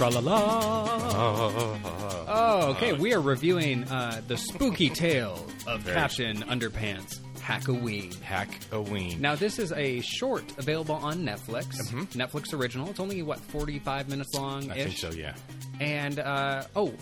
Tra la la. Oh, okay. We are reviewing uh, the spooky tale of Very Captain Underpants Hackaween. Hack a ween. Now, this is a short available on Netflix. Netflix original. It's only what forty-five minutes long. I think so. Yeah. And uh, oh,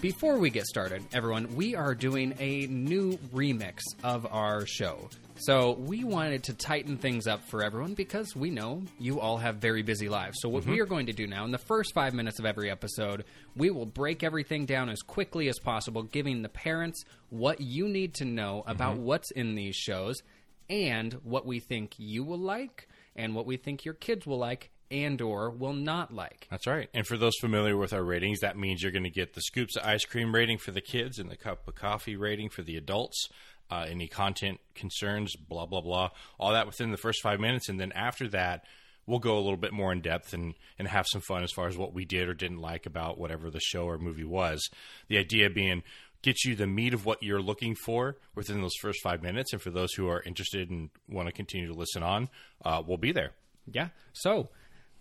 before we get started, everyone, we are doing a new remix of our show. So we wanted to tighten things up for everyone because we know you all have very busy lives. So what we mm-hmm. are going to do now, in the first five minutes of every episode, we will break everything down as quickly as possible, giving the parents what you need to know about mm-hmm. what's in these shows and what we think you will like and what we think your kids will like and or will not like. That's right. And for those familiar with our ratings, that means you're going to get the scoops of ice cream rating for the kids and the cup of coffee rating for the adults. Uh, any content concerns, blah blah blah, all that within the first five minutes, and then after that, we'll go a little bit more in depth and and have some fun as far as what we did or didn't like about whatever the show or movie was. The idea being get you the meat of what you're looking for within those first five minutes, and for those who are interested and want to continue to listen on, uh, we'll be there. Yeah. So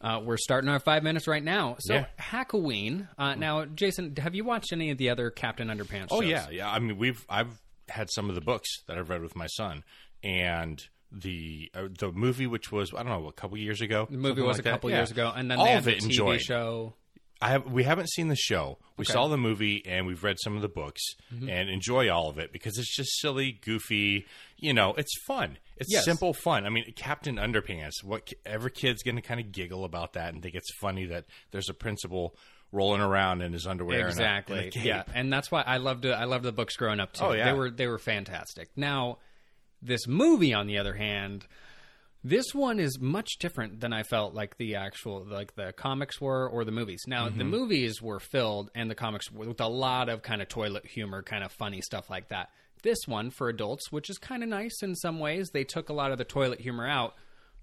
uh, we're starting our five minutes right now. So Yeah. Hackaween. Uh, now, Jason, have you watched any of the other Captain Underpants? Oh shows? yeah, yeah. I mean, we've I've had some of the books that I've read with my son, and the uh, the movie, which was I don't know a couple years ago. The movie was a couple years ago, and then all they of it the TV enjoyed. show. I have we haven't seen the show. We Okay. saw the movie and we've read some of the books Mm-hmm. and enjoy all of it because it's just silly, goofy. You know, it's fun. It's Yes. simple fun. I mean, Captain Underpants. What every kid's going to kind of giggle about that and think it's funny that there's a principal rolling around in his underwear. and a- Exactly. and a yeah, and that's why I loved. I loved the books growing up too. Oh, yeah. they were they were fantastic. Now, this movie, on the other hand, this one is much different than I felt like the actual like the comics were or the movies. Now, Mm-hmm. the movies were filled and the comics were with a lot of kind of toilet humor, kind of funny stuff like that. This one for adults, which is kind of nice in some ways, they took a lot of the toilet humor out,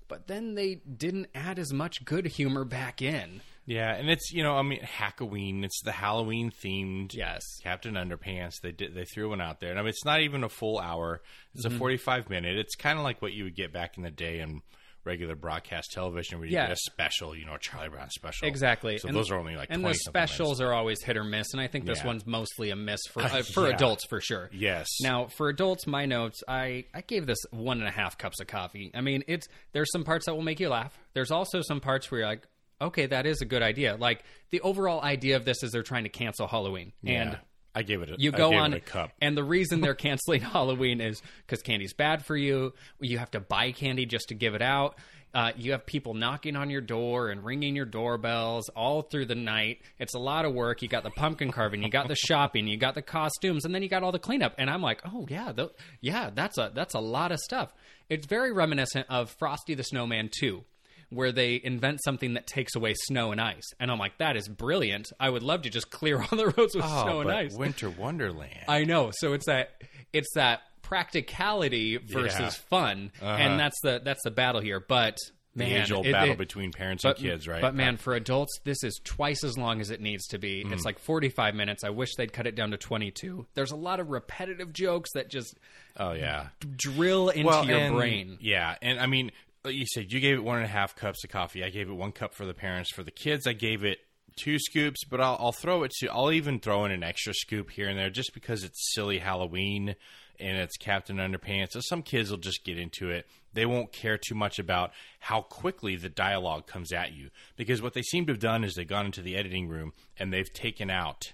but then they didn't add as much good humor back in. Yeah, and it's you know I mean Hackaween. It's the Halloween themed. Yes. Captain Underpants. They did they threw one out there, and I mean it's not even a full hour. It's Mm-hmm. a forty five minute. It's kind of like what you would get back in the day in regular broadcast television, where you Yeah. get a special, you know, a Charlie Brown special. Exactly. So And- those are only like and 20 the something minutes. specials are always hit or miss, and I think this Yeah. one's mostly a miss for uh, for Yeah. adults for sure. Yes. Now for adults, my notes, I I gave this one and a half cups of coffee. I mean, it's there's some parts that will make you laugh. There's also some parts where you're like, okay, that is a good idea. Like the overall idea of this is they're trying to cancel Halloween, and I gave it. A, you go on it a cup. and the reason they're canceling halloween is because candy's bad for you. You have to buy candy just to give it out. Uh, you have people knocking on your door and ringing your doorbells all through the night. It's a lot of work. You got the pumpkin carving you got the shopping you got the costumes and then you got all the cleanup. And i'm like oh yeah yeah that's a that's a lot of stuff. It's very reminiscent of frosty the snowman 2 where they invent something that takes away snow and ice and i'm like that is brilliant i would love to just clear all the roads with Oh, snow and but ice Winter Wonderland. I know. So it's that it's that practicality versus Yeah. fun, and that's the that's the battle here. But the man, age old battle it- between parents but, and kids, right? But man, for adults, this is twice as long as it needs to be. Mm. It's like forty five minutes. I wish they'd cut it down to twenty two. There's a lot of repetitive jokes that just oh yeah. drill into your and- brain. Yeah, and I mean, like you said you gave it one and a half cups of coffee. I gave it one cup for the parents. For the kids, I gave it two scoops. But I'll, I'll throw it to. I'll even throw in an extra scoop here and there, just because it's silly Halloween and it's Captain Underpants. So some kids will just get into it. They won't care too much about how quickly the dialogue comes at you, because what they seem to have done is they've gone into the editing room and they've taken out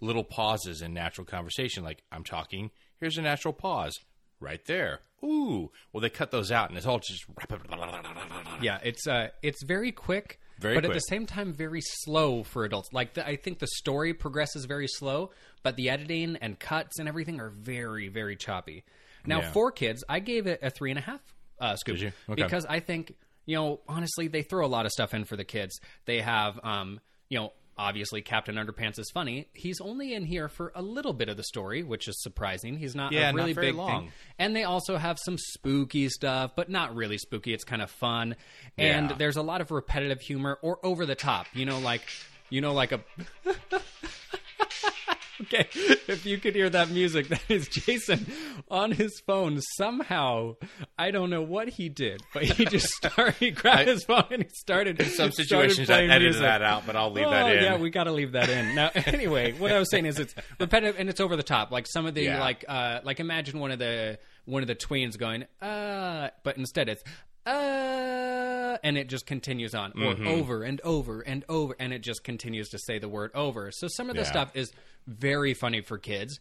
little pauses in natural conversation. Like I'm talking, here's a natural pause right there. Ooh, well they cut those out, and it's all just Yeah, it's uh, it's very quick, Very but at the same time very slow for adults. Like the, I think the story progresses very slow, but the editing and cuts and everything are very very choppy. Now Yeah. for kids, I gave it a three and a half uh, scoop? Okay. because I think you know honestly they throw a lot of stuff in for the kids. They have um, you know. Obviously, Captain Underpants is funny. He's only in here for a little bit of the story, which is surprising. He's not uh, Yeah, a not really very big long. thing. And they also have some spooky stuff, but not really spooky. It's kind of fun. And Yeah. there's a lot of repetitive humor or over the top. You know, like you know, like a okay, if you could hear that music, that is Jason on his phone. Somehow, I don't know what he did, but he just started. He grabbed I- his phone and he started. In some situations, I edited music. that out, but I'll leave that Oh, in. Yeah, we got to leave that in. Now, anyway, what I was saying is it's repetitive and it's over the top. Like some of the Yeah. like uh like imagine one of the one of the tweens going uh, but instead it's uh, and it just continues on Mm-hmm. over and over and over, and it just continues to say the word over. So some of the Yeah. stuff is very funny for kids,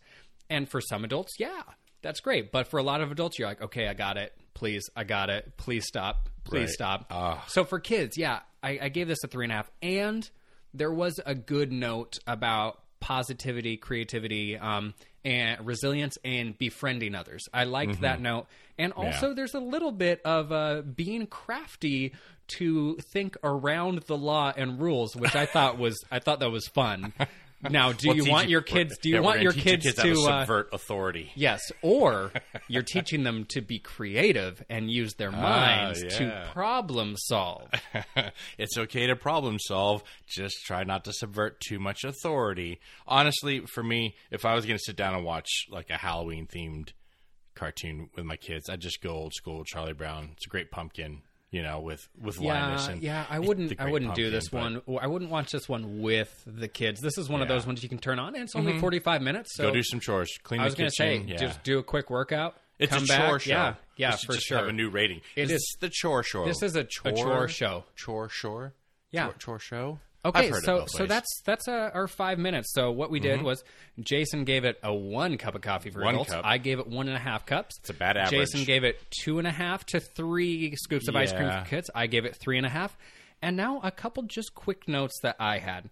and for some adults, yeah, that's great. But for a lot of adults, you're like, okay, I got it. Please, I got it. Please stop. Please Right. stop. So for kids, yeah, I, I gave this a three and a half, and there was a good note about positivity, creativity, um, and resilience, and befriending others. I liked that note, and also Yeah. there's a little bit of uh, being crafty to think around the law and rules, which I thought was I thought that was fun. Now, do you want your kids? Do you yeah, want your kids, how to? to uh, subvert authority? Yes, or you're teaching them to be creative and use their minds Ah, yeah. to problem solve. it's okay to problem solve. Just try not to subvert too much authority. Honestly, for me, if I was going to sit down and watch like a Halloween themed cartoon with my kids, I'd just go old school Charlie Brown. It's a great pumpkin, you know, with with Linus Yeah, and yeah. I wouldn't. I wouldn't do this but one. I wouldn't watch this one with the kids. This is one of those ones you can turn on, and it's only mm-hmm. 45 minutes. So Go do some chores, clean I the was going to say, kitchen. yeah. just do a quick workout. it's come a back. chore show. Yeah, yeah, for just sure. Have a new rating. It This is- the chore show. This is a chore, a chore show. Chore shore. Yeah. Chore, chore show. Okay, so so that's that's uh, our five minutes. So what we did was Jason gave it a one cup of coffee for One adults. cup. I gave it one and a half cups. It's a bad average. Jason gave it two and a half to three scoops of ice cream for kids. I gave it three and a half. And now a couple just quick notes that I had.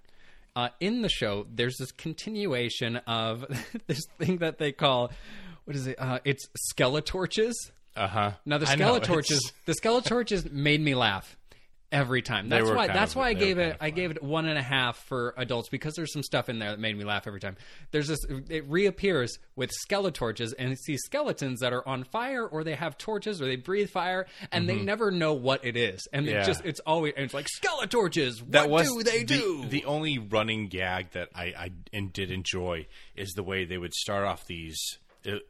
Uh, in the show, there's this continuation of this thing that they call what is it? Uh, it's skeletorches. uh huh. Now the skeletorches, the skeletorches made me laugh every time. That's why. That's of- why I gave it. I gave it one and a half for adults because there's some stuff in there that made me laugh every time. There's this. It reappears with skeletorches, and it's these skeletons that are on fire, or they have torches, or they breathe fire, and they never know what it is. And it Mm-hmm. Just it's always and it's like skeletorches. that what was do they the, do? The only running gag that I, I and did enjoy is the way they would start off these.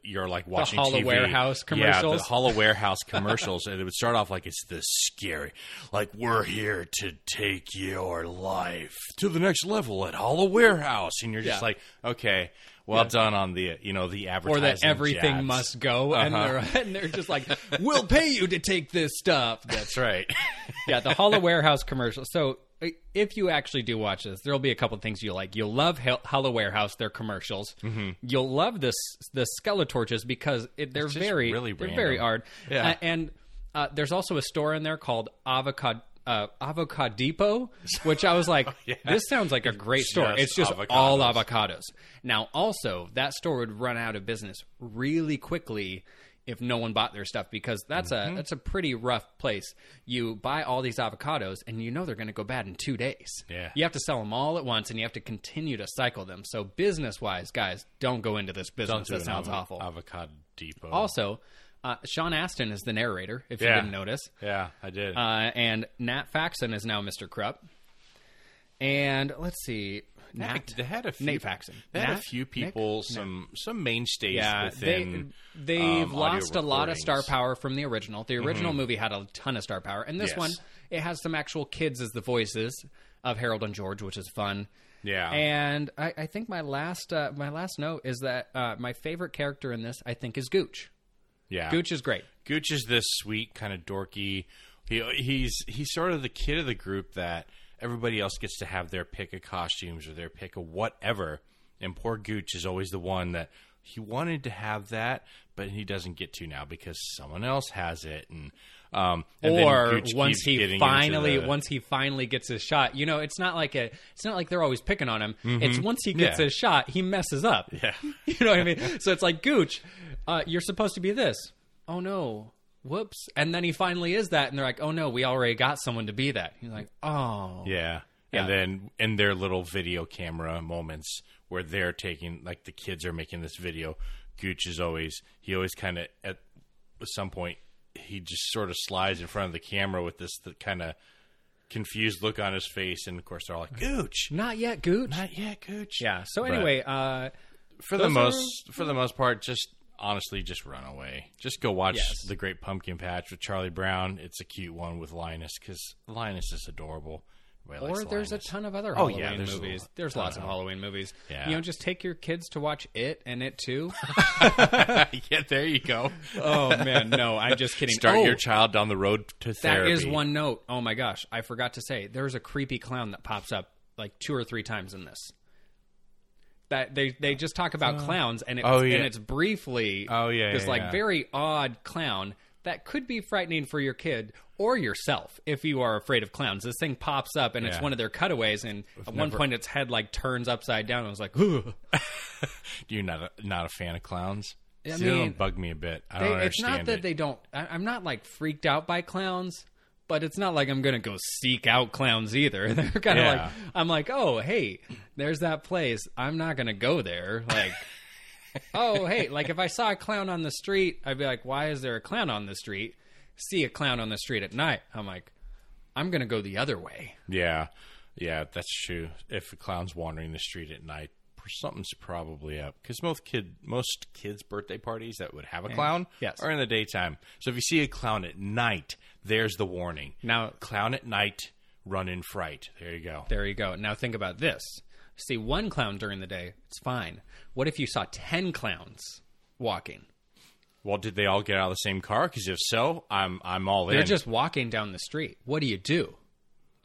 You're like watching Hollow TV. Warehouse Yeah, commercials? the Hollow Warehouse commercials, and it would start off like it's this scary, like we're here to take your life to the next level at Hollow Warehouse, and you're just Yeah. like, okay, well done on the you know the advertising or that everything jabs. must go, and Uh-huh. they're and they're just like, "We'll pay you to take this stuff." That's right. yeah, the Hollow Warehouse commercial. So if you actually do watch this, there'll be a couple things you like. You'll love Hel- Hollow Warehouse, their commercials. Mm-hmm. You'll love this the Skeletorches because it, they're very really they're very hard. Yeah. Uh, and uh, there's also a store in there called Avocado. Uh, Avocadipo, which I was like, this sounds like a great store. Just It's just all avocados. avocados. Now, also, that store would run out of business really quickly if no one bought their stuff because that's Mm-hmm. a that's a pretty rough place. You buy all these avocados and you know they're going to go bad in 2 days. Yeah. You have to sell them all at once and you have to continue to cycle them. So business-wise, guys, don't go into this business. Don't that sounds avo- awful. Avocado Depot. also, uh, Sean Astin is the narrator if you didn't notice. yeah, I did. Uh, and Nat Faxon is now Mr. Krupp. And let's see, Nat, they had a few, Nate Faxon. They had a few people, some some mainstays Yeah, within. they they've um, lost a lot of star power from the original. The original movie had a ton of star power, and this Yes. one it has some actual kids as the voices of Harold and George, which is fun. Yeah. and I, I think my last uh, my last note is that uh, my favorite character in this I think is Gooch. Yeah, Gooch is great. Gooch is this sweet, kind of dorky. He he's he's sort of the kid of the group that everybody else gets to have their pick of costumes or their pick of whatever, and poor Gooch is always the one that he wanted to have that, but he doesn't get to now because someone else has it, and um, and or once he finally the- once he finally gets his shot you know it's not like a it's not like they're always picking on him. It's once he gets Mm-hmm. Yeah. his shot he messes up. Yeah. you know what i mean? So it's like gooch uh, you're supposed to be this. Oh no whoops and then he finally is that and they're like oh no we already got someone to be that he's like oh Yeah. Yeah. And then in their little video camera moments where they're taking, like the kids are making this video, Gooch is always, he always kind of, at some point, he just sort of slides in front of the camera with this kind of confused look on his face. And of course, they're all like, Gooch, not yet gooch not yet, Gooch. yeah so But- anyway uh for the Those most for the most part, just honestly, just run away. Just go watch Yes. the Great Pumpkin Patch with Charlie Brown. It's a cute one with Linus because Linus is adorable. Everybody Or there's Linus. a ton of other Oh, Halloween yeah, there's movies. There's lots of Halloween movies. Yeah. You know, just take your kids to watch it and it too. yeah, there you go. oh man, no, I'm just kidding. Start oh, your child down the road to That therapy. is one note. Oh my gosh, I forgot to say there's a creepy clown that pops up like two or three times in this. That they they just talk about uh, clowns and it's oh, yeah. and it's briefly Oh, yeah, this yeah, like yeah. very odd clown that could be frightening for your kid or yourself if you are afraid of clowns. This thing pops up and it's one of their cutaways and at one point its head like turns upside down. I was like, Ugh. You're not a, not a fan of clowns. I See, they don't bug me a bit. I They- don't it's not that it. they don't. I, I'm not like freaked out by clowns, but it's not like I'm gonna go seek out clowns either. They're kind of Yeah. like I'm like, oh hey, there's that place. I'm not gonna go there. Like, oh hey, like if I saw a clown on the street, I'd be like, why is there a clown on the street? See a clown on the street at night. I'm like, I'm gonna go the other way. Yeah, yeah, that's true. If a clown's wandering the street at night, something's probably up. Because most kid, most kids' birthday parties that would have a clown Yes. are in the daytime. So if you see a clown at night, there's the warning. Now Clown at night, run in fright. There you go. There you go. Now think about this. See one clown during the day, it's fine. What if you saw 10 clowns walking? Well, did they all get out of the same car? Because if so, I'm I'm all in. They're just walking down the street. What do you do?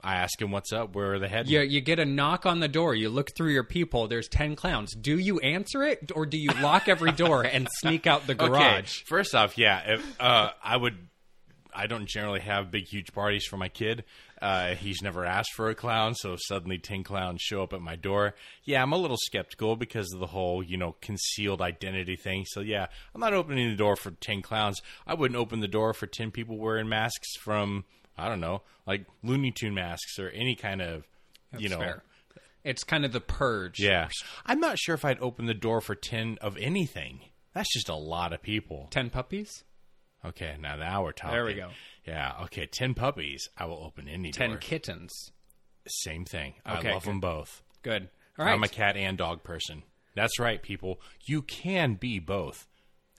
I ask him what's up. Where are they heading? You, you get a knock on the door. You look through your peephole. There's 10 clowns. Do you answer it or do you lock every door and sneak out the Okay. garage? First off, yeah, if, uh, I would. I don't generally have big, huge parties for my kid. Uh, he's never asked for a clown, so suddenly ten clowns show up at my door, yeah, I'm a little skeptical because of the whole, you know, concealed identity thing. So yeah, I'm not opening the door for ten clowns. I wouldn't open the door for ten people wearing masks from I don't know, like Looney Tune masks or any kind of, you know, Fair. It's kind of the purge. yeah. I'm not sure if I'd open the door for ten of anything. That's just a lot of people. 10 puppies? Okay, now now we're talking. There we go. Yeah. Okay, ten puppies. I will open any 10 door. kittens. Same thing. Okay, I love good. them both. Good. All right. I'm a cat and dog person. That's right, people. You can be both.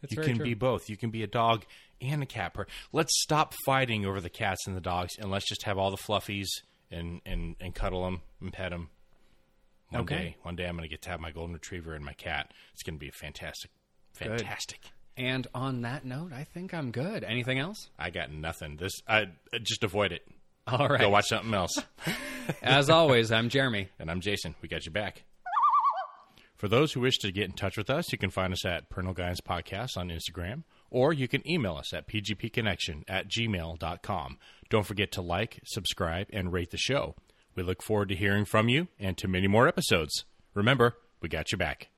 That's you can true. be both. You can be a dog and cat. Per- let's stop fighting over the cats and the dogs, and let's just have all the fluffies and and and cuddle them and pet them. One Okay. day, one day, I'm going to get to have my golden retriever and my cat. It's going to be a fantastic, fantastic. And on that note, I think I'm good. Anything else? I got nothing. This, I just avoid it. All right. Go watch something else. As always, I'm Jeremy. And I'm Jason. We got you back. For those who wish to get in touch with us, you can find us at Parental Guidance Podcast on Instagram, or you can email us at pgpconnection at gmail.com. Don't forget to like, subscribe, and rate the show. We look forward to hearing from you and to many more episodes. Remember, we got you back.